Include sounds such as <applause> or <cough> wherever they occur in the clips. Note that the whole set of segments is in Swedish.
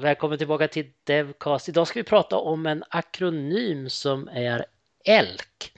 Välkommen tillbaka till Devcast. Idag ska vi prata om en akronym som är ELK.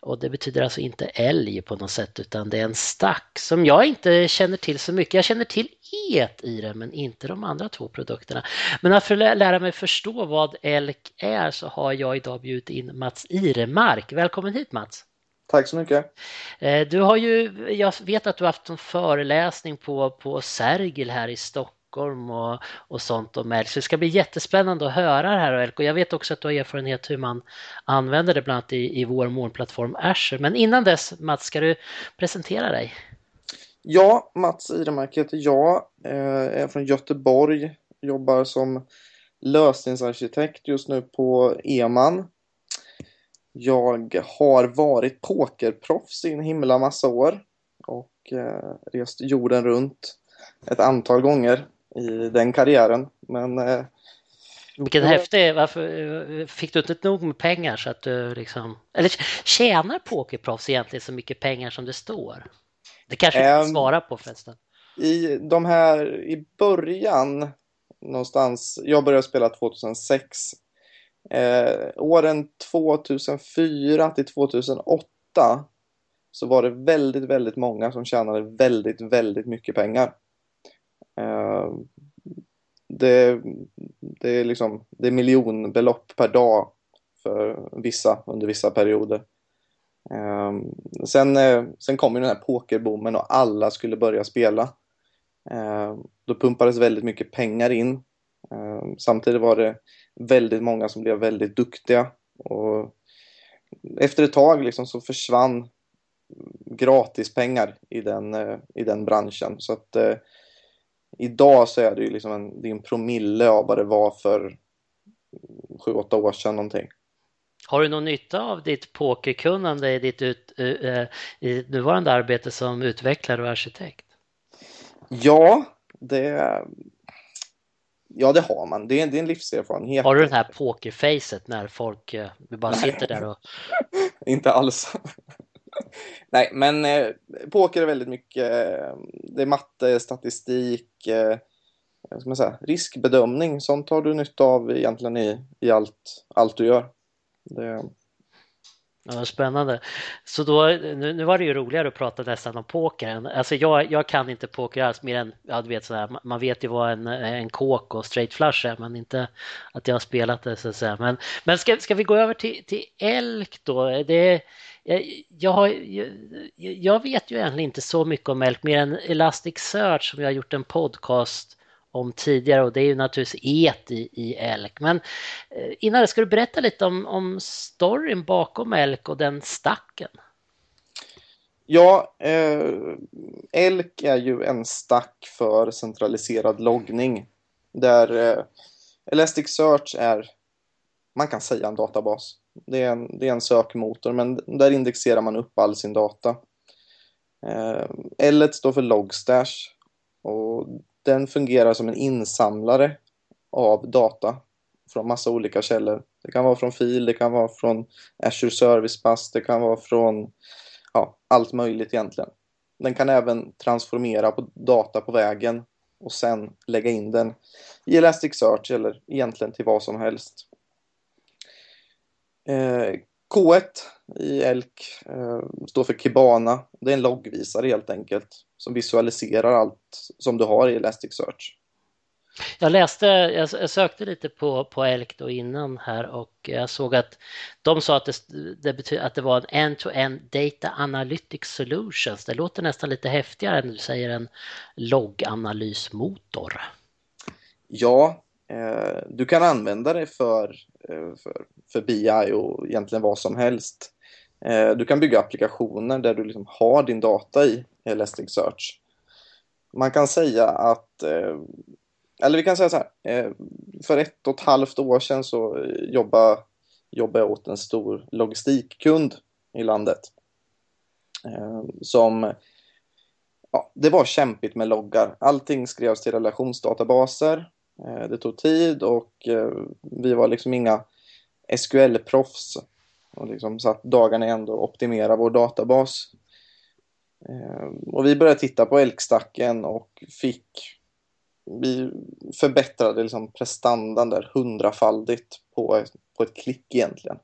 Och det betyder alltså inte älg på något sätt utan det är en stack som jag inte känner till så mycket. Jag känner till et i det men inte de andra två produkterna. Men för att lära mig förstå vad ELK är så har jag idag bjudit in Mats Iremark. Välkommen hit Mats! Tack så mycket. Eh, du har ju, jag vet att du har haft en föreläsning på, på Sergel här i Stockholm och, och sånt om Elk. Så det ska bli jättespännande att höra det här Elko. Och jag vet också att du har erfarenhet hur man använder det bland annat i, i vår molnplattform Azure. Men innan dess Mats, ska du presentera dig? Ja, Mats Iremark heter jag. Eh, är från Göteborg. Jobbar som lösningsarkitekt just nu på EMAN jag har varit pokerproffs i en himla massa år och eh, rest jorden runt ett antal gånger i den karriären. Men, eh, Vilken häftig, varför fick du inte nog med pengar så att du liksom, eller tjänar pokerproffs egentligen så mycket pengar som det står? Det kanske du inte um, svara på förresten. I de här, i början någonstans, jag började spela 2006 Eh, åren 2004 till 2008 så var det väldigt, väldigt många som tjänade väldigt, väldigt mycket pengar. Eh, det, det, är liksom, det är miljonbelopp per dag för vissa under vissa perioder. Eh, sen, eh, sen kom ju den här pokerboomen och alla skulle börja spela. Då pumpades väldigt mycket pengar in. Samtidigt var det väldigt många som blev väldigt duktiga. Och efter ett tag liksom så försvann gratispengar i den, i den branschen. Så att eh, idag så är det ju liksom en, det en promille av vad det var för 7-8 år sedan någonting. Har du någon nytta av ditt pokerkunnande i ditt ut, uh, i nuvarande arbete som utvecklare och arkitekt? Ja, det, Ja, det har man. Det är, det är en livserfarenhet. Har du det här pokerfacet när folk eh, bara sitter där och... <laughs> Inte alls. Nej, men eh, poker är väldigt mycket, eh, det är matte, statistik, eh, ska man säga, riskbedömning. Sånt har du nytta av egentligen i, i allt, allt du gör. Det, Ja, spännande. Så då, nu, nu var det ju roligare att prata nästan om poker. Alltså jag, jag kan inte poker alls mer än, ja, du vet sådär, man vet ju vad en, en kåk och straight flush är, men inte att jag har spelat det så att säga. Men, men ska, ska vi gå över till, till elk då? Det, jag, jag, jag, vet ju egentligen inte så mycket om elk mer än Elasticsearch som jag har gjort en podcast om tidigare och det är ju naturligtvis et i, i Elk. Men eh, innan det, ska du berätta lite om, om storyn bakom Elk och den stacken? Ja, eh, Elk är ju en stack för centraliserad loggning där eh, Elasticsearch är, man kan säga en databas. Det är en, det är en sökmotor men där indexerar man upp all sin data. Eh, L står för Logstash och den fungerar som en insamlare av data från massa olika källor. Det kan vara från fil, det kan vara från Azure Service Pass, det kan vara från ja, allt möjligt egentligen. Den kan även transformera på data på vägen och sen lägga in den i Elasticsearch eller egentligen till vad som helst. Eh, K1 i ELK eh, står för Kibana. Det är en loggvisare helt enkelt som visualiserar allt som du har i Elasticsearch. Jag läste, jag sökte lite på, på ELK då innan här och jag såg att de sa att det, det, betyder, att det var en end-to-end data analytics solutions. Det låter nästan lite häftigare än du säger en logganalysmotor. Ja, eh, du kan använda det för, Eh, för, för BI och egentligen vad som helst. Eh, du kan bygga applikationer där du liksom har din data i Elasticsearch. Man kan säga att, eh, eller vi kan säga så här, för ett och ett halvt år sedan så jobbade, jobbade jag åt en stor logistikkund i landet. Som, ja, det var kämpigt med loggar. Allting skrevs till relationsdatabaser. Det tog tid och vi var liksom inga SQL-proffs och liksom satt dagarna ändå och optimera vår databas. Eh, och vi började titta på elkstacken och fick vi förbättrade liksom prestandan där hundrafaldigt på, på ett klick egentligen.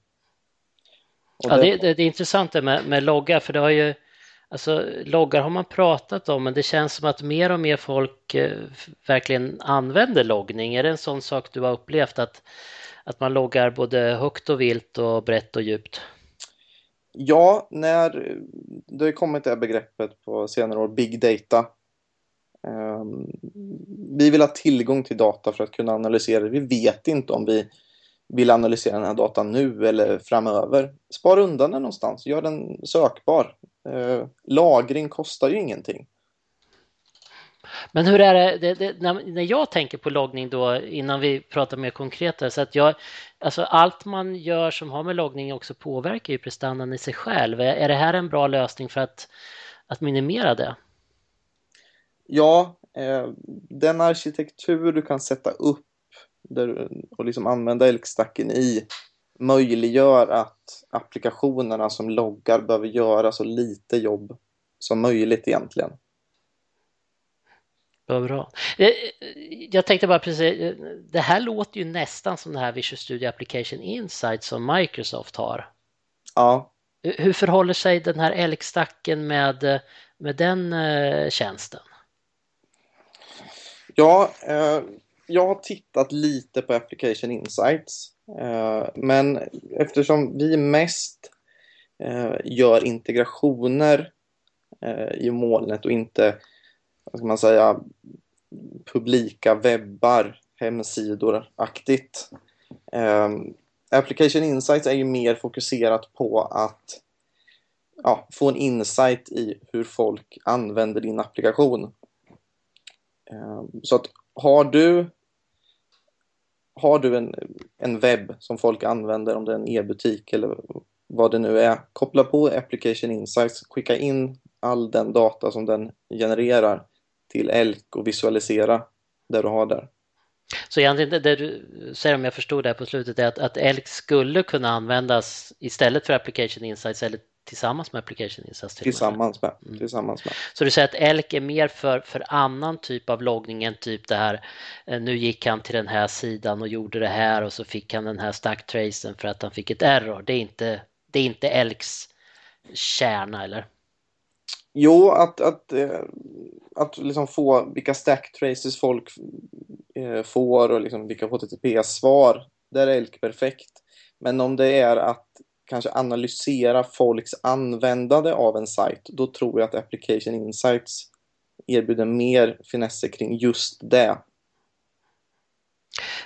Och ja, det, det, det är intressant det med, med loggar för det har ju Alltså loggar har man pratat om men det känns som att mer och mer folk eh, verkligen använder loggning. Är det en sån sak du har upplevt att, att man loggar både högt och vilt och brett och djupt? Ja, när det har kommit det här begreppet på senare år, big data. Um, vi vill ha tillgång till data för att kunna analysera det. Vi vet inte om vi vill analysera den här datan nu eller framöver. Spara undan den någonstans, gör den sökbar. Uh, lagring kostar ju ingenting. Men hur är det, det, det, när, jag tänker på loggning då innan vi pratar mer konkret så att jag, alltså allt man gör som har med loggning också påverkar ju prestandan i sig själv. Är, är det här en bra lösning för att, att minimera det? Ja, eh, den arkitektur du kan sätta upp där, och liksom använda elkstacken i möjliggör att applikationerna som loggar behöver göra så lite jobb som möjligt egentligen. Vad bra. Eh, jag tänkte bara precis, det här låter ju nästan som det här Visual Studio Application Insight som Microsoft har. Ja. Hur förhåller sig den här elkstacken med, med den eh, tjänsten? Ja, eh, jag har tittat lite på Application Insights. Eh, men eftersom vi mest eh, gör integrationer eh, i molnet och inte vad ska man säga, publika webbar, hemsidor aktigt. Application Insights är ju mer fokuserat på att ja, få en insight i hur folk använder din applikation. Så att har du har du en, en webb som folk använder, om det är en e-butik eller vad det nu är, koppla på Application Insights, skicka in all den data som den genererar till Elk och visualisera det du har där. Så egentligen det du säger om jag förstod det här på slutet är att, att Elk skulle kunna användas istället för Application Insights eller tillsammans med Application? Till tillsammans med. Mm. tillsammans med. Så du säger att Elk är mer för, för annan typ av loggning än typ det här eh, nu gick han till den här sidan och gjorde det här och så fick han den här stacktracen för att han fick ett error. Det är inte, det är inte Elks kärna eller? Jo, att, att, eh, att liksom få vilka stack traces folk eh, får och liksom vilka HTTP-svar, där är Elk perfekt. Men om det är att kanske analysera folks användande av en sajt, då tror jag att Application Insights erbjuder mer finesser kring just det.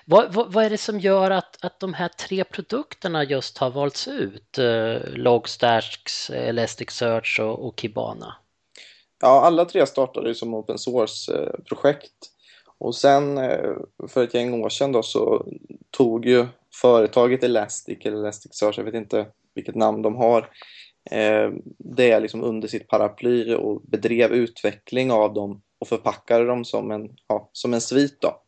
Vad, vad, vad, är det som gör att, att de här tre produkterna just har valts ut? Eh, Logstacks, Elasticsearch och, och Kibana? Ja, alla tre startade som open source-projekt. Och sen eh, för ett gäng år sedan då så tog ju företaget Elastic eller Elasticsearch, jag vet inte vilket namn de har, eh, det liksom under sitt paraply och bedrev utveckling av dem och förpackade dem som en, ja, som en svit då.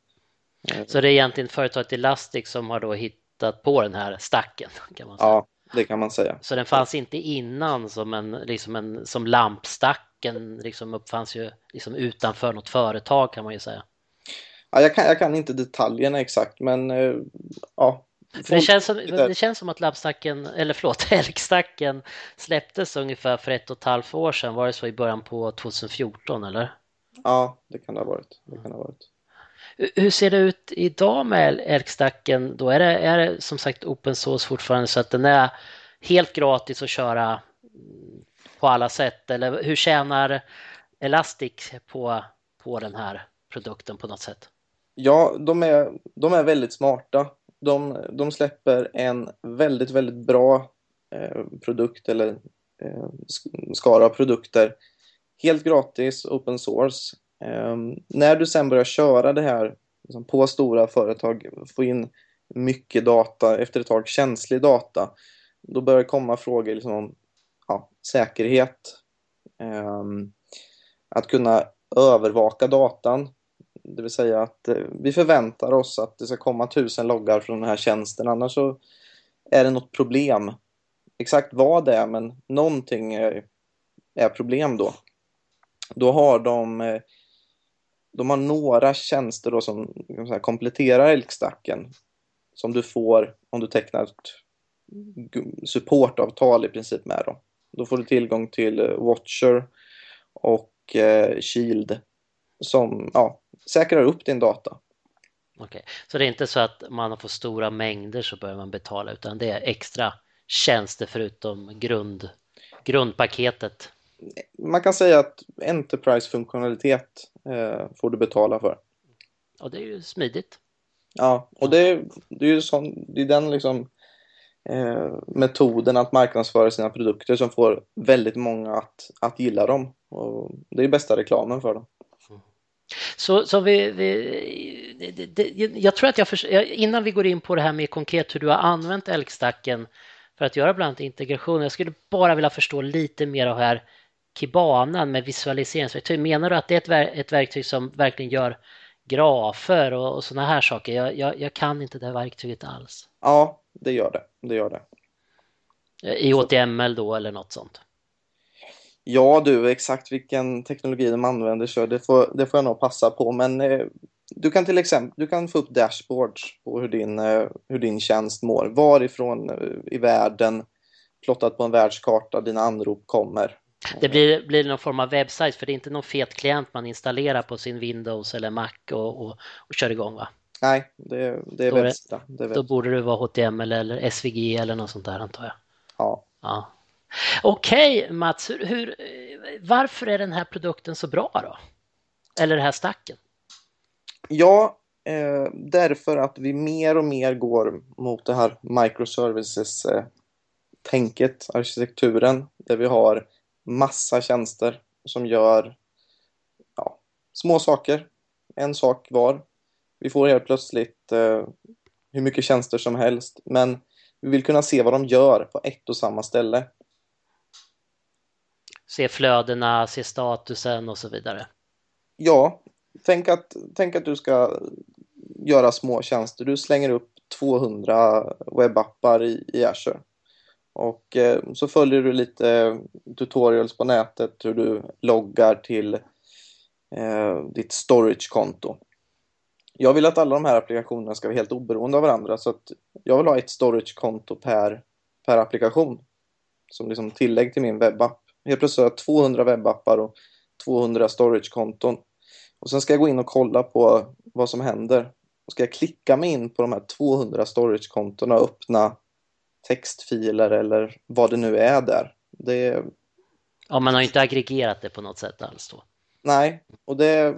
Eh, så det är egentligen företaget Elastic som har då hittat på den här stacken kan man säga? Ja, det kan man säga. Så den fanns inte innan som en, liksom en som lampstacken liksom uppfanns ju liksom utanför något företag kan man ju säga. Ja, jag, kan, jag kan inte detaljerna exakt men uh, ja. För det, känns som, det känns som att lampstacken, eller förlåt, <laughs> älgstacken släpptes ungefär för ett och ett halvt år sedan. Var det så i början på 2014 eller? Ja, det kan det ha varit. Det kan ha varit. Hur ser det ut idag med älgstacken? Då är det, är det som sagt open source fortfarande så att den är helt gratis att köra på alla sätt? Eller hur tjänar Elastic på, på den här produkten på något sätt? Ja, de är, de är väldigt smarta. De, de släpper en väldigt, väldigt bra eh, produkt eller eh, skara produkter. Helt gratis, open source. Eh, när du sen börjar köra det här liksom på stora företag, få in mycket data, efter ett tag känslig data, då börjar det komma frågor liksom om ja, säkerhet, ehm, att kunna övervaka datan, det vill säga att eh, vi förväntar oss att det ska komma tusen loggar från den här tjänsten, annars så är det något problem. Exakt vad det är, men någonting är, är problem då. Då har de eh, de har några tjänster då som säga, kompletterar Elkstacken som du får om du tecknar ett supportavtal i princip med dem. Då får du tillgång till eh, Watcher och eh, Shield som ja, säkrar upp din data. Okej, så det är inte så att man får stora mängder så börjar man betala utan det är extra tjänster förutom grund, grundpaketet? Man kan säga att Enterprise-funktionalitet eh, får du betala för. Och det är ju smidigt. Ja, och det, det är ju sån, det är den liksom eh, metoden att marknadsföra sina produkter som får väldigt många att, att gilla dem. Och det är bästa reklamen för dem. Så, så vi, vi det, det, jag tror att jag, för, innan vi går in på det här med konkret hur du har använt älgstacken för att göra bland annat integration. Jag skulle bara vilja förstå lite mer av här Kibanan med visualiseringsverktyg. Menar du att det är ett, ver ett verktyg som verkligen gör grafer och, och sådana här saker? Jag, jag, jag, kan inte det verktyget alls. Ja, det gör det. Det gör det. I HTML då eller något sånt? Ja du, exakt vilken teknologi de använder så det får, det får jag nog passa på. Men eh, du kan till exempel du kan få upp dashboards på hur din, eh, hur din tjänst mår. Varifrån eh, i världen, plottat på en världskarta, dina anrop kommer. Det blir, blir någon form av webbsajt för det är inte någon fet klient man installerar på sin Windows eller Mac och, och, och kör igång va? Nej, det, det är webbsida. Då borde det vara HTML eller SVG eller något sånt där antar jag. Ja. ja. Okej okay, Mats, hur, hur, varför är den här produkten så bra då? Eller det här stacken? Ja, eh, därför att vi mer och mer går mot det här microservices-tänket, eh, arkitekturen, där vi har massa tjänster som gör ja, små saker, en sak var. Vi får helt plötsligt eh, hur mycket tjänster som helst, men vi vill kunna se vad de gör på ett och samma ställe. Se flödena, se statusen och så vidare. Ja, tänk att, tänk att du ska göra små tjänster. Du slänger upp 200 webbappar i, i Azure. Och eh, så följer du lite tutorials på nätet hur du loggar till eh, ditt storage-konto. Jag vill att alla de här applikationerna ska vara helt oberoende av varandra så att jag vill ha ett storage-konto per, per applikation som liksom tillägg till min webbapp. Helt plötsligt har jag 200 webbappar och 200 storage-konton. Och sen ska jag gå in och kolla på vad som händer. Och ska jag klicka mig in på de här 200 storage-kontona och öppna textfiler eller vad det nu är där. Det... Ja, man har inte aggregerat det på något sätt alls då. Nej, och det,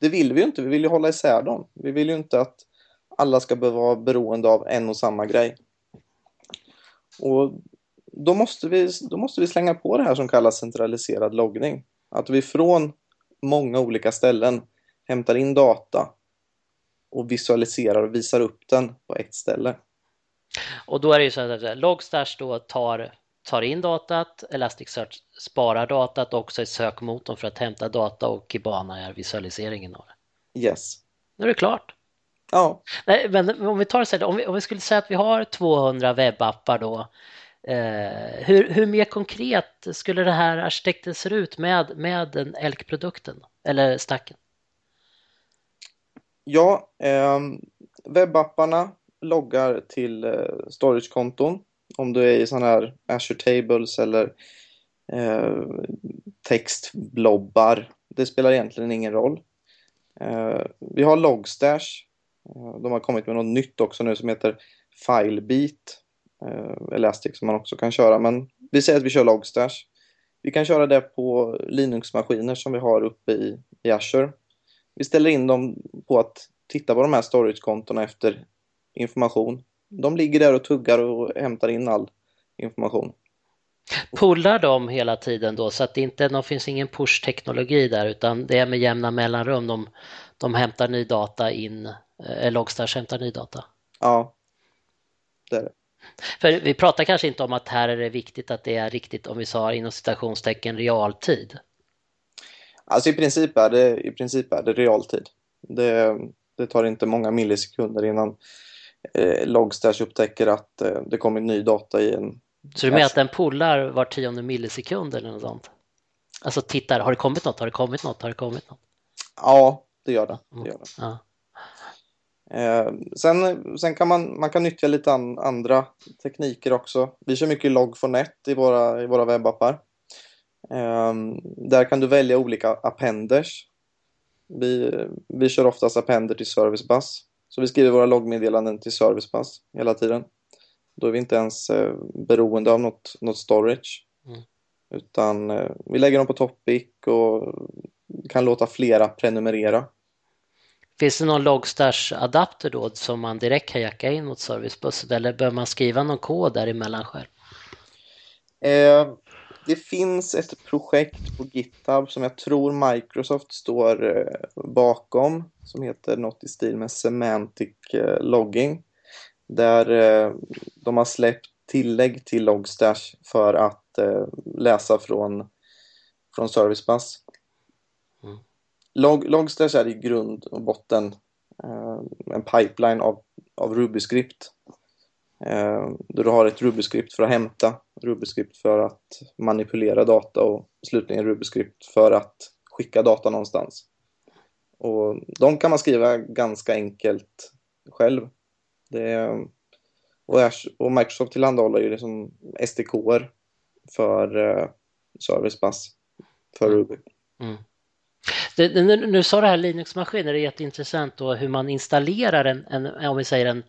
det vill vi ju inte. Vi vill ju hålla isär dem. Vi vill ju inte att alla ska behöva vara beroende av en och samma grej. Och då måste, vi, då måste vi slänga på det här som kallas centraliserad loggning. Att vi från många olika ställen hämtar in data och visualiserar och visar upp den på ett ställe. Och då är det ju så att Logstash då tar, tar in datat, Elasticsearch sparar datat också i sökmotorn för att hämta data och Kibana är visualiseringen av det. Yes. Nu är det klart. Ja. Nej, men om vi tar så här, om vi, om vi skulle säga att vi har 200 webbappar då Eh, hur, hur mer konkret skulle det här arkitekten se ut med, med den ELK-produkten eller stacken? Ja, eh, webbapparna loggar till eh, storagekonton om du är i sådana här Azure Tables eller eh, textblobbar. Det spelar egentligen ingen roll. Eh, vi har Logstash. Eh, de har kommit med något nytt också nu som heter Filebeat eh, Elastic som man också kan köra. Men vi säger att vi kör Logstash. Vi kan köra det på Linux-maskiner som vi har uppe i, i Azure. Vi ställer in dem på att titta på de här storage-kontona efter information. De ligger där och tuggar och hämtar in all information. Pullar de hela tiden då så att det inte det finns ingen push-teknologi där utan det är med jämna mellanrum de, de hämtar ny data in, eller eh, Logstash hämtar ny data? Ja, det är det. För vi pratar kanske inte om att här är det viktigt att det är riktigt, om vi sa inom citationstecken, realtid. Alltså i princip är det, i princip är det realtid. Det, det tar inte många millisekunder innan eh, Logstash upptäcker att eh, det kommer ny data i en... Så du menar att den pullar var tionde millisekund eller något sånt? Alltså tittar, har det kommit något, har det kommit något, har det kommit något? Ja, det gör det. det, gör det. Ja. Eh, sen, sen kan man, man kan nyttja lite an, andra tekniker också. Vi kör mycket log4net i våra, i våra webbappar. Eh, där kan du välja olika appenders. Vi, vi kör oftast appender till service bus. Så vi skriver våra loggmeddelanden till service bus hela tiden. Då är vi inte ens eh, beroende av något, något storage. Mm. Utan eh, vi lägger dem på Topic och kan låta flera prenumerera. Finns det någon Logstash-adapter då som man direkt kan jacka in mot servicebussen eller bör man skriva någon kod däremellan själv? Eh, det finns ett projekt på GitHub som jag tror Microsoft står eh, bakom som heter något i stil med Semantic eh, Logging. Där eh, de har släppt tillägg till Logstash för att eh, läsa från, från Service Log, Logstash är i grund och botten eh, en pipeline av, av Ruby-skript. Eh, där du har ett Ruby-skript för att hämta, Ruby-skript för att manipulera data och slutligen Ruby-skript för att skicka data någonstans. Och de kan man skriva ganska enkelt själv. Det, och, och Microsoft tillhandahåller ju liksom SDK-er för uh, Service Bus för mm. Ruby. Mm. Det, nu, nu sa det här Linux-maskiner, det är jätteintressant då hur man installerar en, en om vi säger en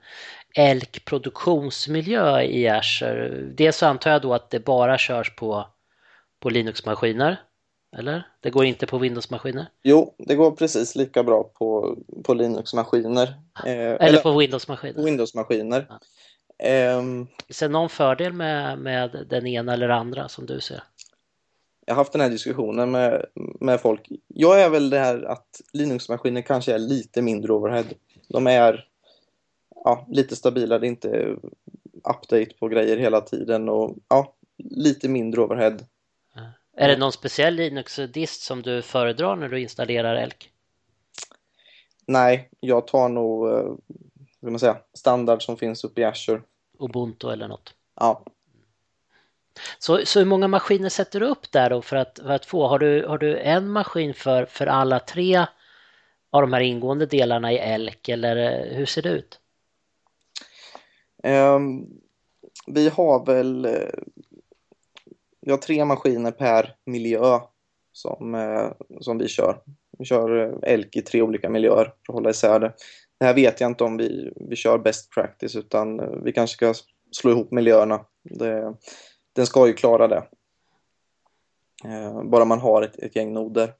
ELK produktionsmiljö i Azure. Dels så antar jag då att det bara körs på, på Linux-maskiner, eller? Det går inte på Windows-maskiner? Jo, det går precis lika bra på, på Linux-maskiner. Eh, eller, eller, på Windows-maskiner? Windows-maskiner. Ja. Um, Finns det någon fördel med, med den ena eller andra som du ser? Jag har haft den här diskussionen med, med folk. Jag är väl det här att Linux-maskiner kanske är lite mindre overhead. De är ja, lite stabilare, det är inte update på grejer hela tiden och ja, lite mindre overhead. Är det någon speciell Linux-dist som du föredrar när du installerar ELK? Nej, jag tar nog vill man säga, standard som finns uppe i Azure. Ubuntu eller något? Ja. Så, så hur många maskiner sätter du upp där då för att, för att få? Har du, har du en maskin för, för alla tre av de här ingående delarna i ELK eller eh, hur ser det ut? Um, vi har väl eh, vi har tre maskiner per miljö som, eh, som vi kör. Vi kör ELK i tre olika miljöer för att hålla isär det. Det här vet jag inte om vi, vi kör best practice utan vi kanske ska slå ihop miljöerna. Det, den ska ju klara det. Eh, bara man har ett, ett gäng noder.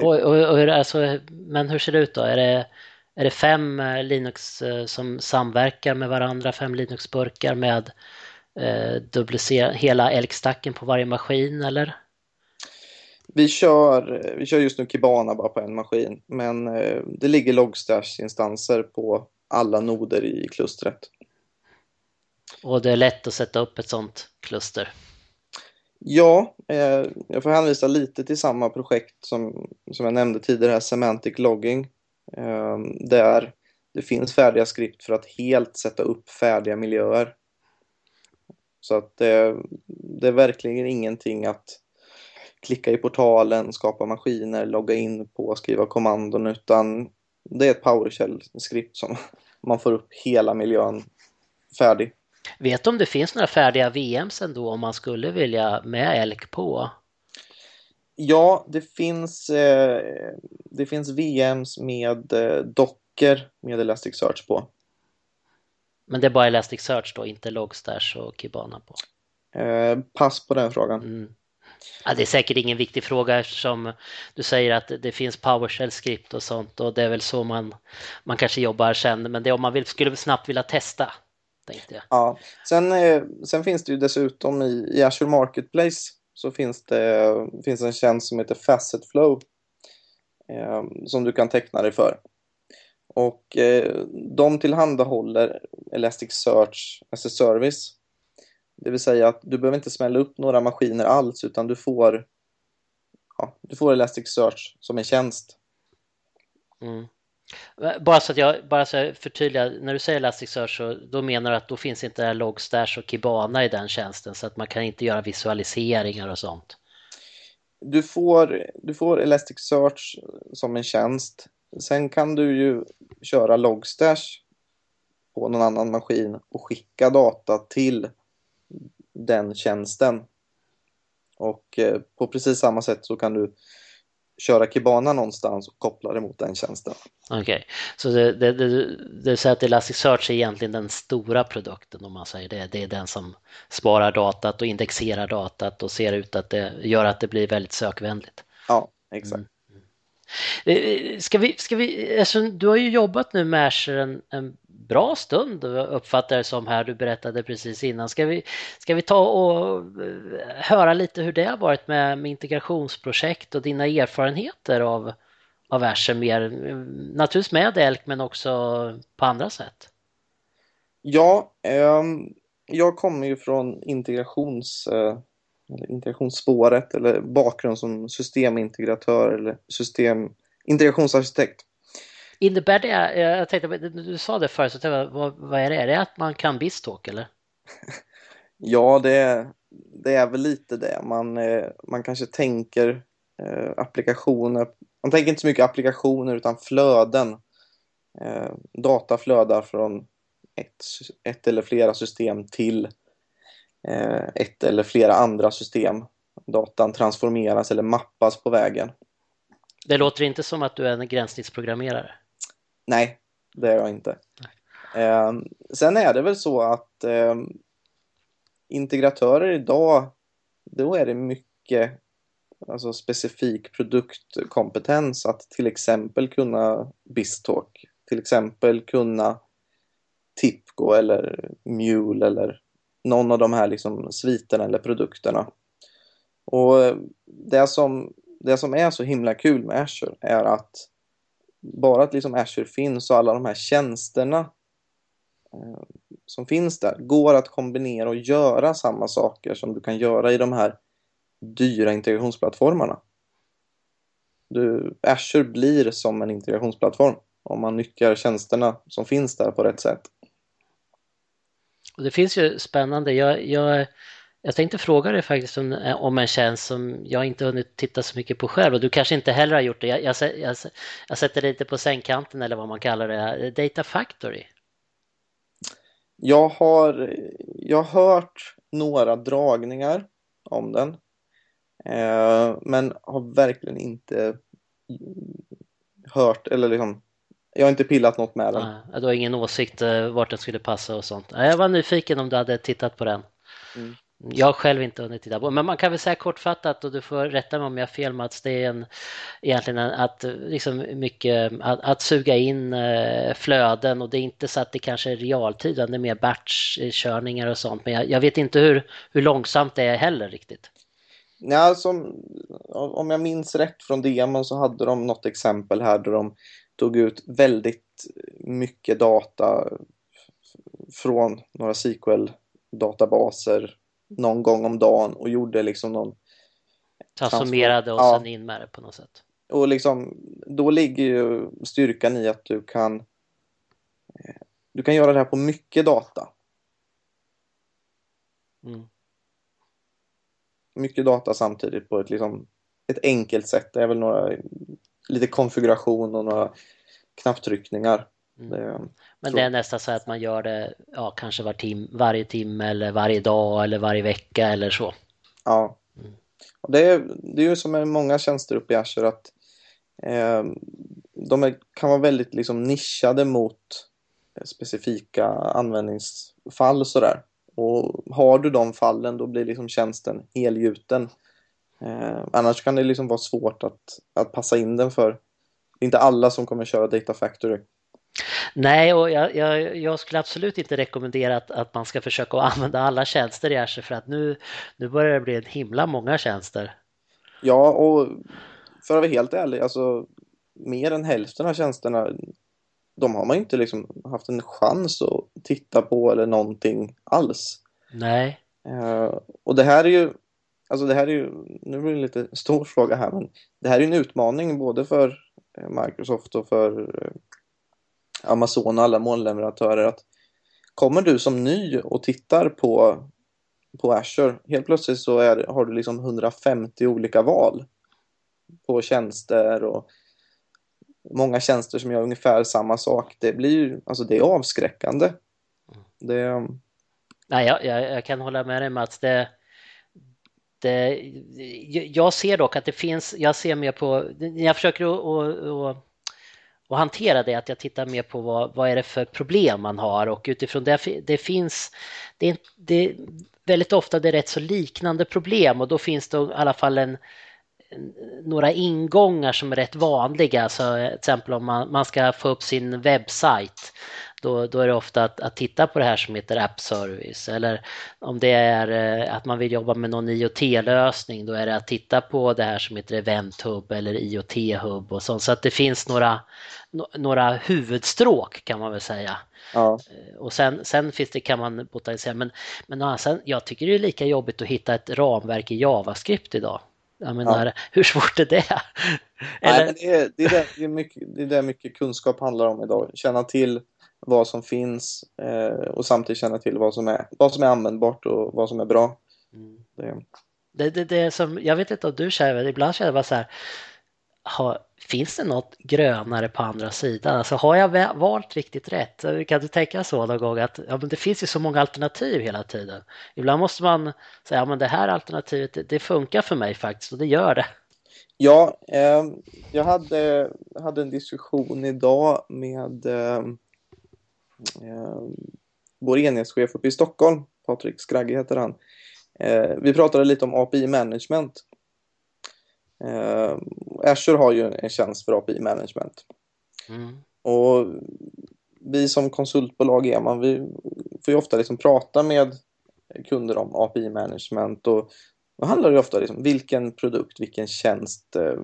Och, och, och alltså, men hur ser det ut då? Är det, är det fem eh, Linux som samverkar med varandra, fem Linux-burkar med eh, hela elkstacken på varje maskin eller? Vi kör, vi kör just nu Kibana bara på en maskin, men eh, det ligger Logstash-instanser på alla noder i klustret. Och det är lätt att sätta upp ett sånt kluster? Ja, eh, jag får hänvisa lite till samma projekt som, som jag nämnde tidigare, här, Semantic Logging, eh, där det finns färdiga skript för att helt sätta upp färdiga miljöer. Så att det, det är verkligen ingenting att klicka i portalen, skapa maskiner, logga in på, skriva kommandon utan det är ett PowerShell-skript som <laughs> man får upp hela miljön färdig. Vet du om det finns några färdiga VMs ändå om man skulle vilja med ELK på? Ja, det finns, eh, det finns VMs med eh, Docker med Elasticsearch på. Men det är bara Elasticsearch då, inte Logstash och Kibana på? Eh, pass på den frågan. Mm. Ja, det är säkert ingen viktig fråga eftersom du säger att det finns PowerShell-skript och sånt och det är väl så man, man kanske jobbar sen. Men det är om man vill, skulle snabbt vilja testa. Tänkte jag. Ja, sen, eh, sen finns det ju dessutom i, i Azure Marketplace så finns det finns en tjänst som heter Facet Flow eh, som du kan teckna dig för. Och eh, de tillhandahåller Elasticsearch as a service det vill säga att du behöver inte smälla upp några maskiner alls utan du får, ja, du får Elasticsearch som en tjänst. Mm. Eh, bara så att jag bara så jag förtydligar, när du säger Elasticsearch så då menar du att då finns inte Logstash och Kibana i den tjänsten så att man kan inte göra visualiseringar och sånt? Du får, du får Elasticsearch som en tjänst sen kan du ju köra Logstash på någon annan maskin och skicka data till den tjänsten. Och eh, på precis samma sätt så kan du köra Kibana någonstans och koppla det mot den tjänsten. Okej, okay. så det, det, det, det säger att Elasticsearch är egentligen den stora produkten om man säger det. Det är den som sparar datat och indexerar datat och ser ut att det gör att det blir väldigt sökvänligt. Ja, exakt. Mm. Eh, ska vi, ska vi, alltså, du har ju jobbat nu med Azure en, en bra stund uppfattar det som här, du berättade precis innan. Ska vi, ska vi ta och eh, höra lite hur det har varit med, med integrationsprojekt och dina erfarenheter av, av mer, naturligtvis med Elk men också på andra sätt? Ja, eh, jag kommer ju från integrations, eh, integrationsspåret eller bakgrund som systemintegratör eller system, integrationsarkitekt. Innebär det, jag tänkte, du sa det förut, så vad, vad är det? Är det att man kan Bistalk eller? <laughs> ja, det, det är väl lite det. Man, eh, man kanske tänker eh, applikationer. Man tänker inte så mycket applikationer utan flöden. Eh, data flödar från ett, ett eller flera system till ett eller flera andra system. Datan transformeras eller mappas på vägen. Det låter inte som att du är en gränssnittsprogrammerare. Nej, det är jag inte. Eh, sen är det väl så att eh, integratörer idag, då är det mycket alltså specifik produktkompetens att till exempel kunna Bistalk, till exempel kunna Tipco eller Mule eller någon av de här liksom sviterna eller produkterna. Och det som, det som är så himla kul med Azure är att bara att liksom Azure finns och alla de här tjänsterna eh, som finns där går att kombinera och göra samma saker som du kan göra i de här dyra integrationsplattformarna. Du, Azure blir som en integrationsplattform om man nyttjar tjänsterna som finns där på rätt sätt. Det finns ju spännande, jag, jag jag tänkte fråga dig faktiskt om, eh, om en tjänst som jag inte hunnit titta så mycket på själv och du kanske inte heller har gjort det. Jag, jag, jag, jag sätter lite på sängkanten eller vad man kallar det. Data Factory. Jag har, jag har hört några dragningar om den. Eh, men har verkligen inte hört eller liksom jag har inte pillat något med den. Nej, du har ingen åsikt eh, vart den skulle passa och sånt. Jag var nyfiken om du hade tittat på den. Mm. Jag har själv inte hunnit titta på men man kan väl säga kortfattat och du får rätta mig om jag har fel Mats, det är en, egentligen en, att, liksom mycket, att, att suga in eh, flöden och det är inte så att det kanske är realtid utan det är mer batchkörningar och sånt men jag, jag, vet inte hur, hur långsamt det är heller riktigt. Ja, som, om jag minns rätt från demon så hade de något exempel här där de tog ut väldigt mycket data från några SQL-databaser någon gång om dagen och gjorde liksom någon transformerade och ja. sen in med det på något sätt. Och liksom, då ligger ju styrkan i att du kan du kan göra det här på mycket data. Mm. Mycket data samtidigt på ett, liksom, ett enkelt sätt. Det är väl några lite konfiguration och några knapptryckningar. Mm. Det, men det är nästan så att man gör det ja, kanske var tim varje timme eller varje dag eller varje vecka eller så. Ja. Mm. Och det, är, det är ju som med många tjänster uppe i Azure att eh, de är, kan vara väldigt liksom nischade mot specifika användningsfall sådär. Och har du de fallen då blir liksom tjänsten helgjuten. Eh, annars kan det liksom vara svårt att, att passa in den för det är inte alla som kommer köra Data Factory. Nej, och jag, jag, jag, skulle absolut inte rekommendera att, att man ska försöka <laughs> använda alla tjänster i Azure för att nu, nu börjar det bli en himla många tjänster. Ja, och för att vara helt ärlig, alltså mer än hälften av tjänsterna de har man inte liksom haft en chans att titta på eller någonting alls. Nej. Uh, och det här är ju, alltså det här är ju, nu blir det en lite stor fråga här, men det här är en utmaning både för eh, Microsoft och för eh, Amazon och alla molnleverantörer att kommer du som ny och tittar på, på Azure, helt plötsligt så är, har du liksom 150 olika val på tjänster och många tjänster som gör ungefär samma sak. Det blir alltså det är avskräckande. Det... Um, Nej, jag, jag, jag kan hålla med dig Mats. Det, det, jag ser dock att det finns, jag ser mer på, jag försöker att, och hantera det, att jag tittar mer på vad, vad är det för problem man har. Och utifrån det, det finns, det, det, väldigt ofta det är rätt så liknande problem. Och då finns det i alla fall en, några ingångar som är rätt vanliga. Så till exempel om man, man ska få upp sin webbsajt då, då är det ofta att, att, titta på det här som heter App Service eller om det är eh, att man vill jobba med någon IoT-lösning då är det att titta på det här som heter Event Hub eller IoT-hub och sånt. Så att det finns några, några huvudstråk kan man väl säga. Ja. Eh, och sen, sen finns det, kan man botanisera, men, men sen, jag tycker det är lika jobbigt att hitta ett ramverk i JavaScript idag. Jag menar, ja. <laughs> hur svårt är det? Eller... Nej, det, är, det, är det, det, är mycket, det är mycket kunskap handlar om idag. Känna till vad som finns eh, och samtidigt känna till vad som, är, vad som är användbart och vad som är bra. Mm. Det. Det, det, det som, jag vet inte om du känner, ibland känner jag bara så här, ha, finns det något grönare på andra sidan? Alltså har jag valt riktigt rätt? Kan du tänka så någon gång att ja, men det finns ju så många alternativ hela tiden. Ibland måste man säga ja, det här alternativet det, det, funkar för mig faktiskt och det gör det. Ja, eh, jag hade, hade en diskussion idag med eh, eh, vår enhetschef uppe i Stockholm, Patrik Skragge heter han. Eh, vi pratade lite om API management. Eh, Azure har ju en tjänst för API management. Mm. Och vi som konsultbolag är man, vi får ju ofta liksom prata med kunder om API management och då handlar det ofta om vilken produkt, vilken tjänst eh,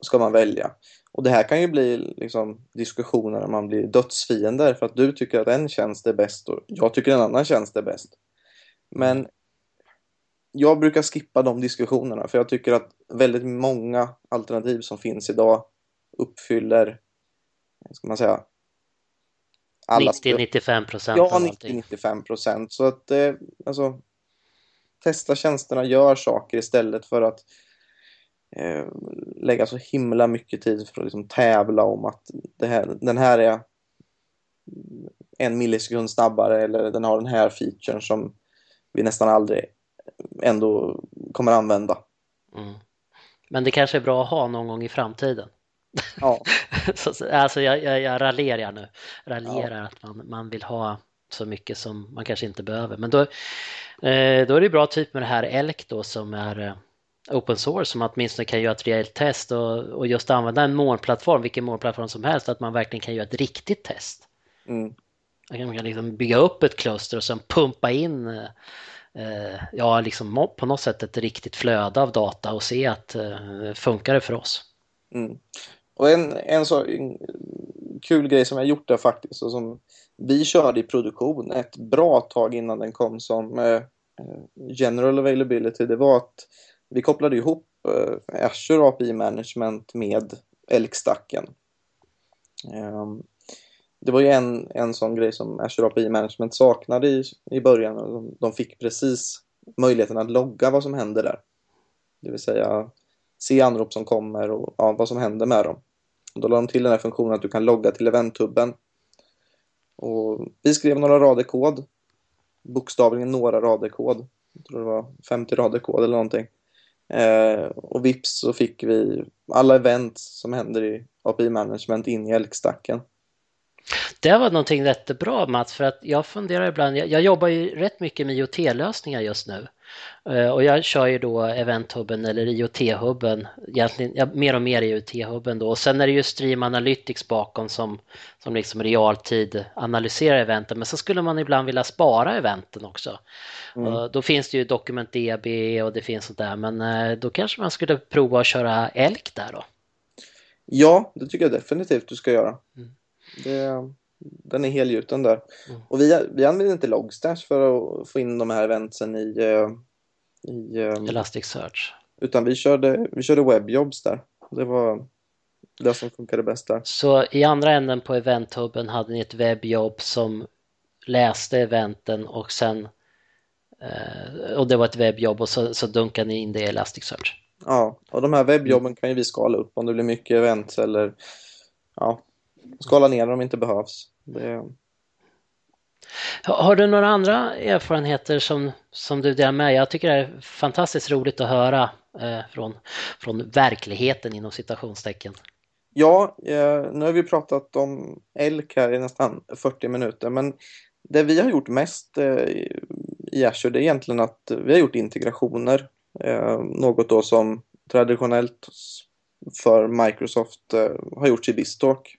ska man välja. Och det här kan ju bli liksom diskussioner när man blir dödsfiender för att du tycker att en tjänst är bäst och jag tycker en annan tjänst är bäst. Men jag brukar skippa de diskussionerna för jag tycker att väldigt många alternativ som finns idag uppfyller, ska man säga, 90-95 procent Ja, 90-95 procent. Så att, eh, alltså, testa tjänsterna, gör saker istället för att eh, lägga så himla mycket tid för att liksom tävla om att här, den här är en millisekund snabbare eller den har den här featuren som vi nästan aldrig ändå kommer använda. Mm. Men det kanske är bra att ha någon gång i framtiden. Ja. <laughs> så, alltså jag, jag, jag raljerar nu, raljerar ja. att man, man vill ha så mycket som man kanske inte behöver. Men då, eh, då är det bra typ med det här ELK då som är eh, open source som åtminstone kan göra ett reellt test och, och just använda en molnplattform, vilken molnplattform som helst, att man verkligen kan göra ett riktigt test. Mm. Man kan liksom bygga upp ett kluster och sen pumpa in eh, ja, liksom på något sätt ett riktigt flöde av data och se att eh, funkar det för oss. Mm. Och en, en så en kul grej som jag gjort där faktiskt och som vi körde i produktion ett bra tag innan den kom som eh, eh general availability, det var att vi kopplade ihop eh, Azure API Management med Elk-stacken. Um, det var ju en, en sån grej som Azure API Management saknade i, i början. De, de fick precis möjligheten att logga vad som händer där. Det vill säga se anrop som kommer och ja, vad som händer med dem. Och då la de till den här funktionen att du kan logga till eventhubben. Och vi skrev några rader kod. Bokstavligen några rader kod. Jag tror det var 50 rader kod eller någonting. Eh, och vips så fick vi alla event som händer i API Management in i älgstacken. Det var någonting jättebra Mats, för att jag funderar ibland, jag, jag jobbar ju rätt mycket med IoT-lösningar just nu. Eh, och jag kör ju då Event-hubben eller IoT-hubben, egentligen ja, mer och mer IoT-hubben då. Och sen är det ju Stream Analytics bakom som, som liksom realtid analyserar eventen. Men så skulle man ibland vilja spara eventen också. Mm. Då finns det ju DocumentDB och det finns sånt där. Men eh, då kanske man skulle prova att köra Elk där då. Ja, det tycker jag definitivt du ska göra. Mm. Det, den är helgjuten där. Mm. Och vi, vi använder inte Logstash för att få in de här eventsen i, eh, i um, Elasticsearch. Utan vi körde, vi körde webbjobs där. Det var det som funkade bäst där. Så i andra änden på eventhubben hade ni ett webbjobb som läste eventen och sen eh, och det var ett webbjobb och så, så dunkade ni in det i Elasticsearch. Ja, och de här webbjobben mm. kan ju vi skala upp om det blir mycket events eller ja, skala ner när de inte behövs. Det... Har du några andra erfarenheter som, som du delar med Jag tycker det är fantastiskt roligt att höra eh, från, från verkligheten inom citationstecken. Ja, eh, nu har vi pratat om Elk här i nästan 40 minuter, men det vi har gjort mest eh, i Azure det är egentligen att vi har gjort integrationer. Eh, något då som traditionellt för Microsoft eh, har gjorts i Bistalk.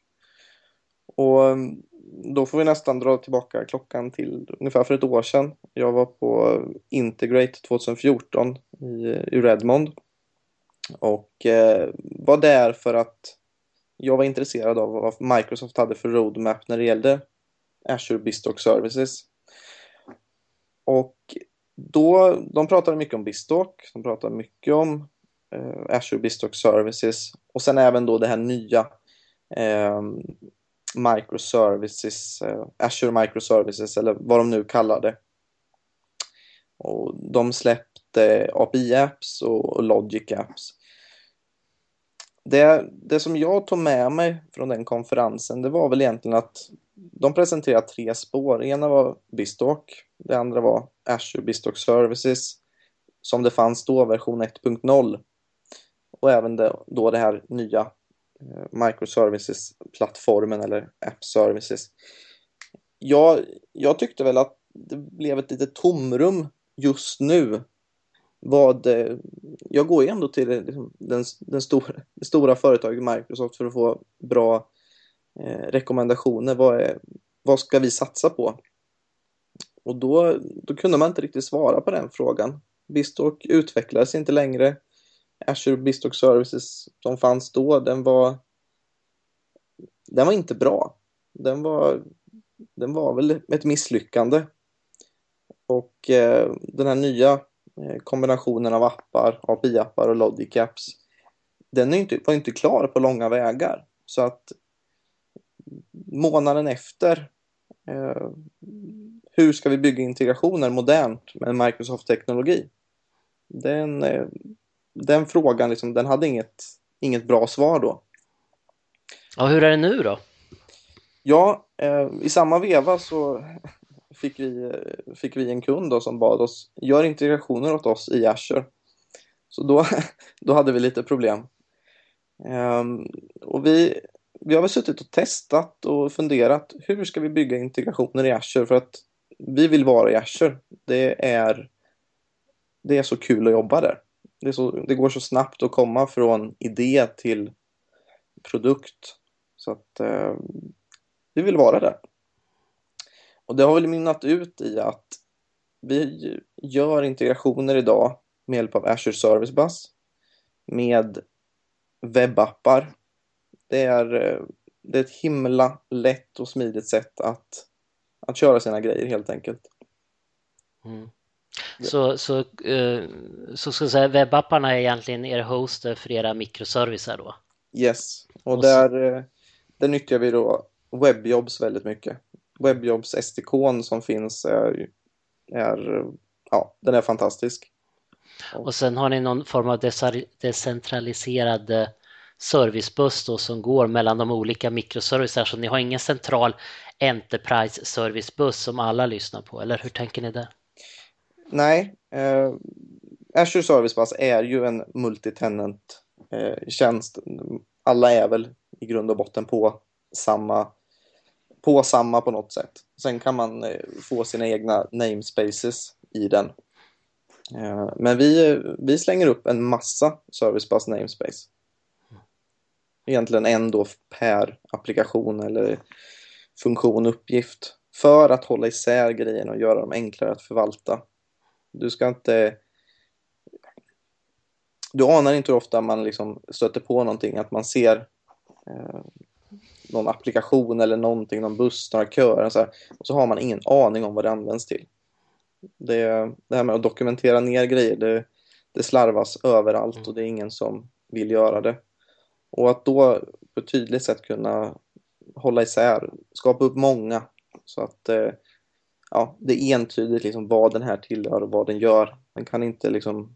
Och mm, då får vi nästan dra tillbaka klockan till ungefär för ett år sedan. Jag var på Integrate 2014 i, i Redmond och eh, var där för att jag var intresserad av vad Microsoft hade för roadmap när det gällde Azure Bistock Services. Och då, de pratade mycket om Bistock. de pratade mycket om eh, Azure Bistock Services och sen även då det här nya eh, microservices, eh, Azure Microservices eller vad de nu kallar det. Och de släppte API-apps och, Logic-apps. Det, det som jag tog med mig från den konferensen det var väl egentligen att de presenterade tre spår. Det ena var Bistock, det andra var Azure Bistock Services som det fanns då, version 1.0 och även det, då det här nya Eh, microservices-plattformen eller app services. Jag, jag tyckte väl att det blev ett litet tomrum just nu. Vad, eh, jag går ju ändå till eh, liksom, den, den stora, <laughs> det stora företaget Microsoft för att få bra eh, rekommendationer. Vad, är, vad ska vi satsa på? Och då, då kunde man inte riktigt svara på den frågan. Bistork utvecklades inte längre. Azure Bistock Services som fanns då, den var den var inte bra. Den var, den var väl ett misslyckande. Och eh, den här nya eh, kombinationen av appar, API-appar och Logic apps, den är inte, var inte klar på långa vägar. Så att månaden efter, eh, hur ska vi bygga integrationer modernt med Microsoft-teknologi? Den, eh, den frågan liksom, den hade inget, inget bra svar då. Ja, hur är det nu då? Ja, eh, i samma veva så fick vi, fick vi en kund då som bad oss gör integrationer åt oss i Azure. Så då, <laughs> då hade vi lite problem. Eh, och vi, vi har väl suttit och testat och funderat hur ska vi bygga integrationer i Azure för att vi vill vara i Azure. Det är, det är så kul att jobba där det, så, det går så snabbt att komma från idé till produkt. Så att eh, vi vill vara där. Och det har väl mynnat ut i att vi gör integrationer idag med hjälp av Azure Service Bus med webbappar. Det är, eh, det är ett himla lätt och smidigt sätt att, att köra sina grejer helt enkelt. Mm. Så, så, uh, så ska säga, webbapparna är egentligen er hoster för era mikroservicer då? Yes, och, och där, så... Eh, där nyttjar vi då Webjobs väldigt mycket. Webjobs SDK som finns är, är, ja, den är fantastisk. Och sen har ni någon form av decentraliserad eh, servicebuss då som går mellan de olika mikroservicer så ni har ingen central Enterprise servicebuss som alla lyssnar på eller hur tänker ni där? Nej, eh, Azure Service Bus är ju en multitenant eh, tjänst. Alla är väl i grund och botten på samma, på samma på något sätt. Sen kan man eh, få sina egna namespaces i den. Eh, men vi, vi slänger upp en massa servicebus namespace. Egentligen en då per applikation eller funktion uppgift. För att hålla isär grejerna och göra dem enklare att förvalta. Du ska inte... Du anar inte hur ofta man liksom stöter på någonting, att man ser eh, någon applikation eller någonting, någon buss, några köer och så, här, och så har man ingen aning om vad det används till. Det, det här med att dokumentera ner grejer, det, det slarvas överallt och det är ingen som vill göra det. Och att då på ett tydligt sätt kunna hålla isär, skapa upp många så att eh, ja, det är entydigt liksom vad den här tillhör och vad den gör. Den kan inte liksom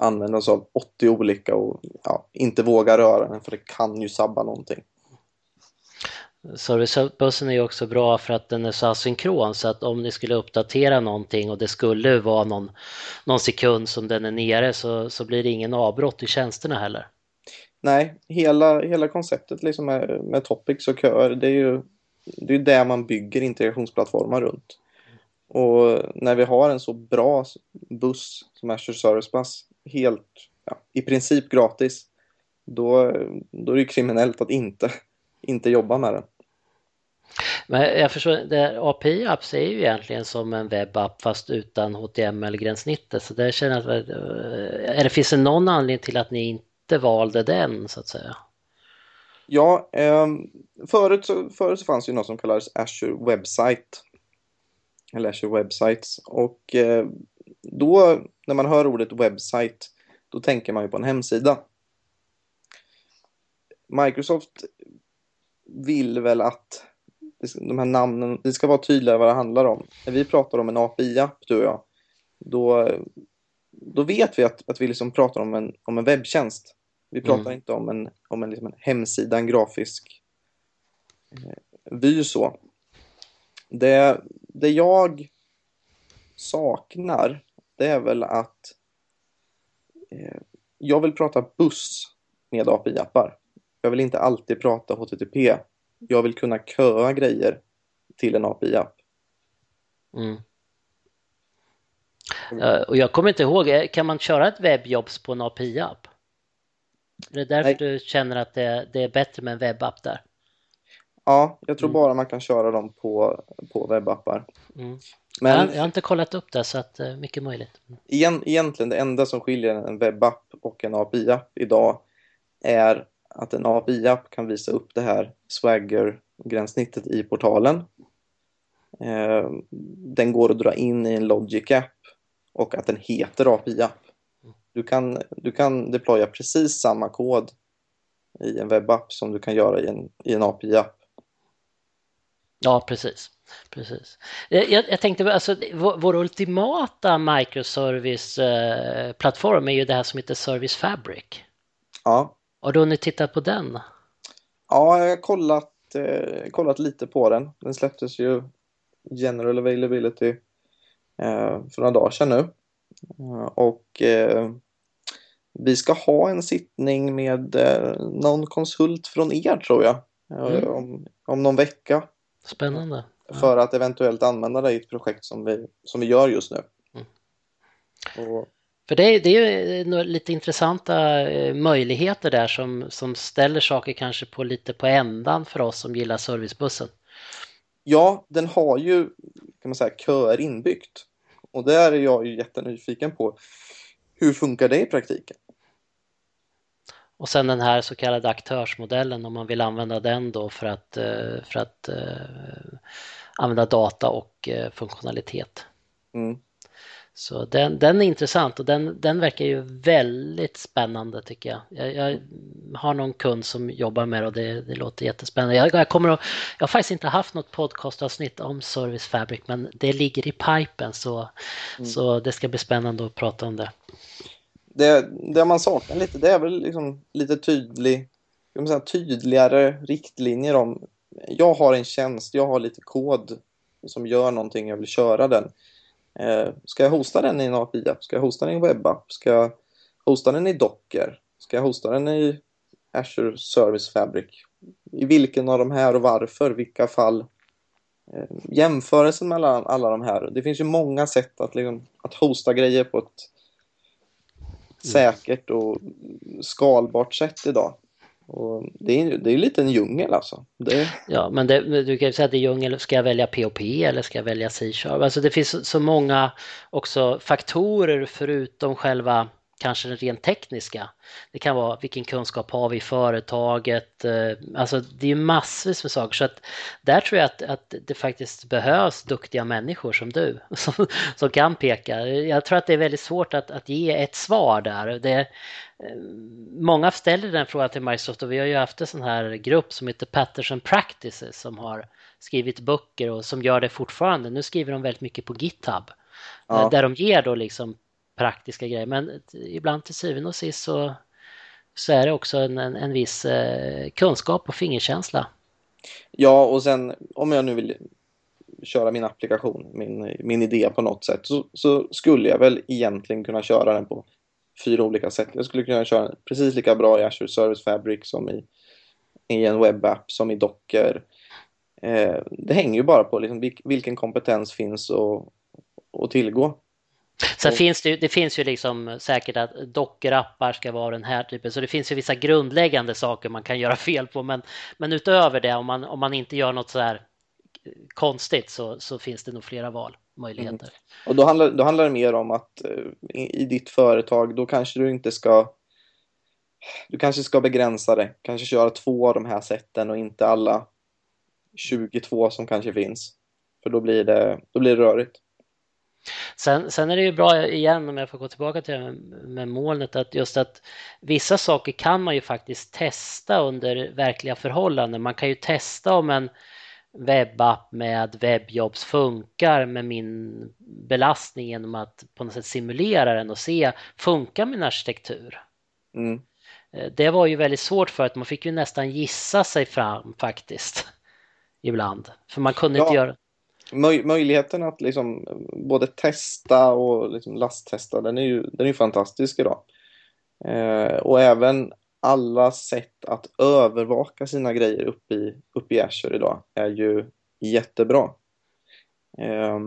användas av 80 olika och ja, inte våga röra den för det kan ju sabba någonting. Servicebussen är ju också bra för att den är så asynkron så att om ni skulle uppdatera någonting och det skulle vara någon, någon sekund som den är nere så, så blir det ingen avbrott i tjänsterna heller. Nej, hela, hela konceptet liksom med, med topics och köer det är ju det är där man bygger integrationsplattformar runt. Och när vi har en så bra buss som Azure Service Bus helt, ja, i princip gratis då, då är det kriminellt att inte, inte jobba med den. Men jag förstår, API Apps är ju egentligen som en webbapp fast utan HTML-gränssnittet. Så där känner jag att, eh, är det, finns det någon anledning till att ni inte valde den så att säga? Ja, eh, förut, så, förut så fanns ju något som kallades Azure Website. Eller Azure Websites. Och eh, då, när man hör ordet website, då tänker man ju på en hemsida. Microsoft vill väl att de här namnen, det ska vara tydligare vad det handlar om. När vi pratar om en API-app, du och jag, då, då vet vi att, att vi liksom pratar om en, om en webbtjänst. Vi pratar mm. inte om en, om en, liksom en hemsida, en grafisk eh, vy så. Det, det jag saknar, det är väl att eh, jag vill prata buss med API-appar. Jag vill inte alltid prata HTTP. Jag vill kunna köa grejer till en API-app. Mm. Uh, och jag kommer inte ihåg, eh, kan man köra ett webbjobs på en API-app? Det är därför Nej. du känner att det, det, är bättre med en webbapp där? Ja, jag tror mm. bara man kan köra dem på, på webbappar. Mm. Men, jag, jag, har inte kollat upp det så att uh, mycket möjligt. Igen, egentligen det enda som skiljer en webbapp och en API-app idag är att en API-app kan visa upp det här Swagger-gränssnittet i portalen. Eh, den går att dra in i en Logic-app och att den heter API-app. Du kan, du kan deploya precis samma kod i en webbapp som du kan göra i en, i en API-app. Ja, precis. precis. Jag, jag tänkte, alltså, vår, vår ultimata microservice-plattform är ju det här som heter Service Fabric. Ja. Har du hunnit titta på den? Ja, jag har kollat, eh, kollat lite på den. Den släpptes ju General Availability eh, för några dagar sedan nu. Uh, och eh, vi ska ha en sittning med eh, någon konsult från er tror jag. Eh, mm. Om, om någon vecka. Spännande. För att eventuellt använda det i ett projekt som vi, som vi gör just nu. Mm. Och, för det är, det är lite intressanta eh, möjligheter där som, som ställer saker kanske på lite på ändan för oss som gillar servicebussen. Ja, den har ju kan man säga köer inbyggt. Och där är jag ju jättenyfiken på. Hur funkar det i praktiken? Och sen den här så kallade aktörsmodellen om man vill använda den då för att, eh, för att uh, använda data och uh, funktionalitet. Mm. Så den, den är intressant och den, den verkar ju väldigt spännande tycker jag. jag. jag har någon kund som jobbar med det och det, det låter jättespännande. Jag, jag, kommer att, jag har faktiskt inte haft något podcastavsnitt om Service Fabric men det ligger i pipen så, mm. så det ska bli spännande att prata om det. Det, det man saknar lite det är väl liksom lite tydlig, säga, tydligare riktlinjer om jag har en tjänst, jag har lite kod som gör någonting, jag vill köra den Eh, ska jag hosta den i en API-app? Ska jag hosta den i en webbapp? Ska jag hosta den i Docker? Ska jag hosta den i Azure Service Fabric? I vilken av de här och varför? Vilka fall? Eh, jämförelsen mellan alla de här. Det finns ju många sätt att, liksom, att hosta grejer på ett mm. säkert och skalbart sätt idag. Och det är, det är lite en djungel alltså. Det... Ja, men det, du kan ju säga att det är djungel. Ska jag välja POP eller ska jag välja C-sharp? Alltså det finns så många också faktorer förutom själva kanske det rent tekniska. Det kan vara vilken kunskap har vi i företaget? Eh, alltså det är ju massvis med saker så att där tror jag att, att det faktiskt behövs duktiga människor som du <laughs> som, som kan peka. Jag tror att det är väldigt svårt att, att ge ett svar där. Det, eh, många ställer den frågan till Microsoft och vi har ju haft en sån här grupp som heter Patterson Practices som har skrivit böcker och som gör det fortfarande. Nu skriver de väldigt mycket på GitHub. Ja. Där de ger då liksom praktiska grejer. Men ibland till syvende och sist så, så är det också en, en, en viss eh, kunskap och fingerkänsla. Ja, och sen om jag nu vill köra min applikation, min, min idé på något sätt, så, så skulle jag väl egentligen kunna köra den på fyra olika sätt. Jag skulle kunna köra den precis lika bra i Azure Service Fabric som i, i en webbapp, som i Docker. Eh, det hänger ju bara på liksom, vilken kompetens finns att, att tillgå. Sen och, finns det, det finns ju liksom säkert att dockerappar ska vara den här typen, så det finns ju vissa grundläggande saker man kan göra <laughs> fel på, men, men utöver det, om man, om man inte gör något så här konstigt så, så finns det nog flera valmöjligheter. Mm. Och då handlar, då handlar det mer om att uh, i, i ditt företag, då kanske du inte ska du kanske ska begränsa det, kanske köra två av de här sätten och inte alla 22 som kanske finns. För då blir det, då blir det rörigt. Sen, sen är det ju bra igen om jag får gå tillbaka till det med, med molnet att just att vissa saker kan man ju faktiskt testa under verkliga förhållanden. Man kan ju testa om en webbapp med webbjobs funkar med min belastning genom att på något sätt simulera den och se funkar min arkitektur. Mm. Eh, det var ju väldigt svårt för att man fick ju nästan gissa sig fram faktiskt ibland. För man kunde ja. inte göra möj möjligheten att liksom både testa och liksom lasttesta, den är ju, den är fantastisk idag. Eh, och även alla sätt att övervaka sina grejer uppe i, upp i Azure idag är ju jättebra. Eh,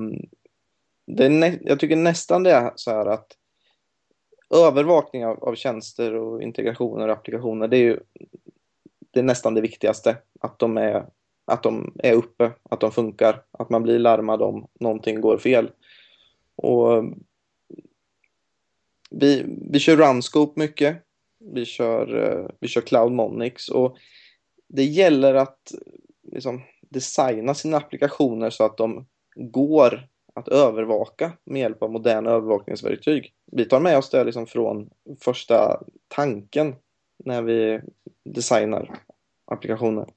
det jag tycker nästan det är så här att övervakning av, av tjänster och integrationer och applikationer, det är ju det är nästan det viktigaste. Att de är att de är uppe, att de funkar, att man blir larmad om någonting går fel. Och eh, vi, vi kör Runscope mycket. Vi kör, eh, vi kör Cloud Monix och det gäller att liksom, designa sina applikationer så att de går att övervaka med hjälp av moderna övervakningsverktyg. Vi tar med oss det liksom från första tanken när vi designar applikationer.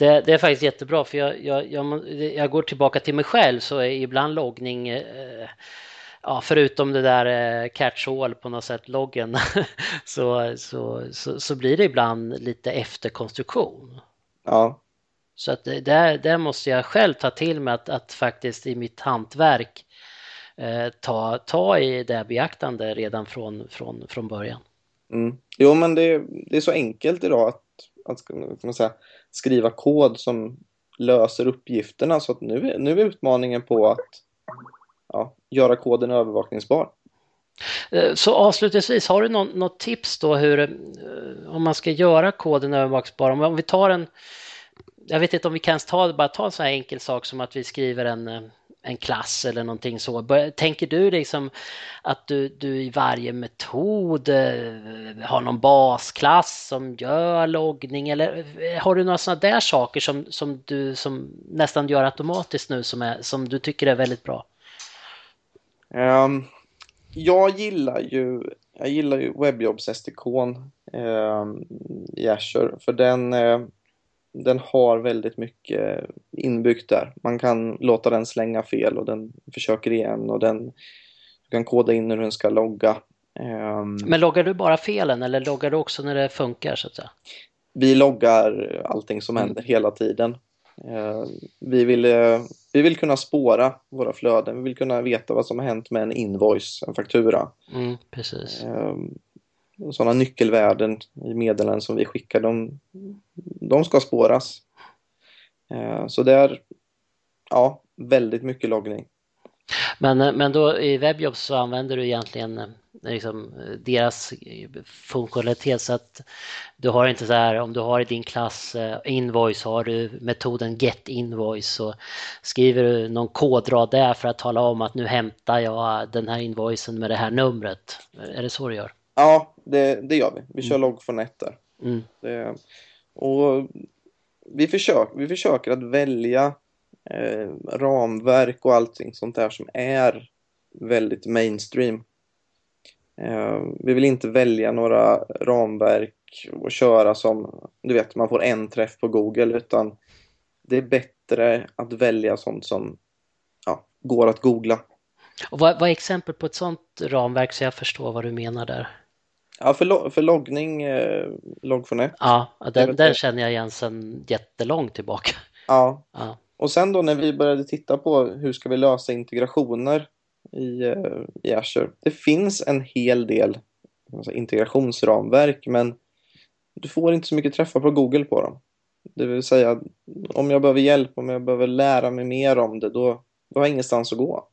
Det, det, är faktiskt jättebra för jag, jag, jag, jag, går tillbaka till mig själv så är ibland loggning eh, Ja, förutom det där eh, catch-all på något sätt, loggen, <laughs> så, så, så, så, blir det ibland lite efterkonstruktion. Ja. Så att det, där, måste jag själv ta till mig att, att faktiskt i mitt hantverk eh, ta, ta i det beaktande redan från, från, från början. Mm. Jo, men det, det är så enkelt idag att, att ska man säga, skriva kod som löser uppgifterna. Så att nu, nu är utmaningen på att ja, göra koden övervakningsbar. Eh, så avslutningsvis, har du något, något tips då hur, eh, om man ska göra koden övervakningsbar? Om vi tar en, jag vet inte om vi kan ta, bara ta en sån här enkel sak som att vi skriver en, eh, en klass eller någonting så. Tänker du liksom att du, du i varje metod eh, har någon basklass som gör loggning eller eh, har du några sådana där saker som, som du som nästan gör automatiskt nu som, är, som du tycker är väldigt bra? Um, jag gillar ju jag gillar ju webbjobbs SDK um, ehm, i Azure för den uh, den har väldigt mycket inbyggt där. Man kan låta den slänga fel och den försöker igen och den du kan koda in hur den ska logga. Ehm, Men loggar du bara felen eller loggar du också när det funkar så att säga? Vi loggar allting som mm. händer hela tiden. Ehm, vi vill, eh, vi vill kunna spåra våra flöden. Vi vill kunna veta vad som har hänt med en invoice, en faktura. Mm, precis. Sådana nyckelvärden i meddelanden som vi skickar, de, de ska spåras. Eh, så det är ja, väldigt mycket loggning. Men, eh, men då i webbjobb så använder du egentligen eh, liksom deras funktionalitet så att du har inte så här om du har i din klass invoice har du metoden get invoice så skriver du någon kodrad där för att tala om att nu hämtar jag den här invoicen med det här numret. Är det så du gör? Ja, det, det gör vi. Vi kör mm. log4net där. Mm. Det, och vi försöker, vi försöker att välja eh, ramverk och allting sånt där som är väldigt mainstream. Eh, vi vill inte välja några ramverk och köra som, du vet, man får en träff på Google utan det är bättre att välja sånt som ja, går att googla. Och vad, vad är exempel på ett sånt ramverk så jag förstår vad du menar där? Ja, för, lo för loggning, eh, logg4net. Ja, den, den känner jag igen sedan jättelångt tillbaka. Ja. ja. Och sen då när vi började titta på hur ska vi lösa integrationer i, eh, i Azure. Det finns en hel del alltså, integrationsramverk men du får inte så mycket träffar på Google på dem. Det vill säga om jag behöver hjälp, om jag behöver lära mig mer om det, då, då har jag ingenstans att gå.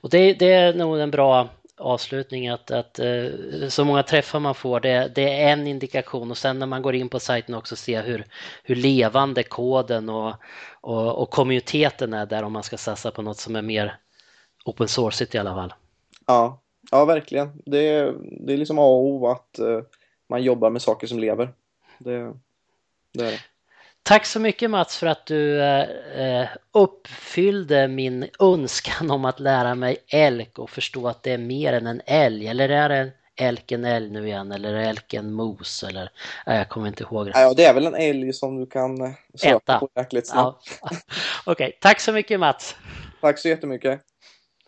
Och det, det är nog en bra avslutning att, att eh, så många träffar man får, det, det, är en indikation och sen när man går in på sajten också se hur, hur levande koden och, och, och kommuniteten är där om man ska satsa på något som är mer open source i alla fall. Ja, ja verkligen. Det är, det är liksom A och O att eh, man jobbar med saker som lever. Det, det är det. Tack så mycket Mats för att du eh, uppfyllde min önskan om att lära mig elk och förstå att det är mer än en älg. Eller är det elk en älg nu igen eller är en mos? Eller, jag kommer inte ihåg. Ja, det är väl en älg som du kan söka Äta. på jäkligt snabbt. Ja. <laughs> Okej, okay. tack så mycket Mats. Tack så jättemycket.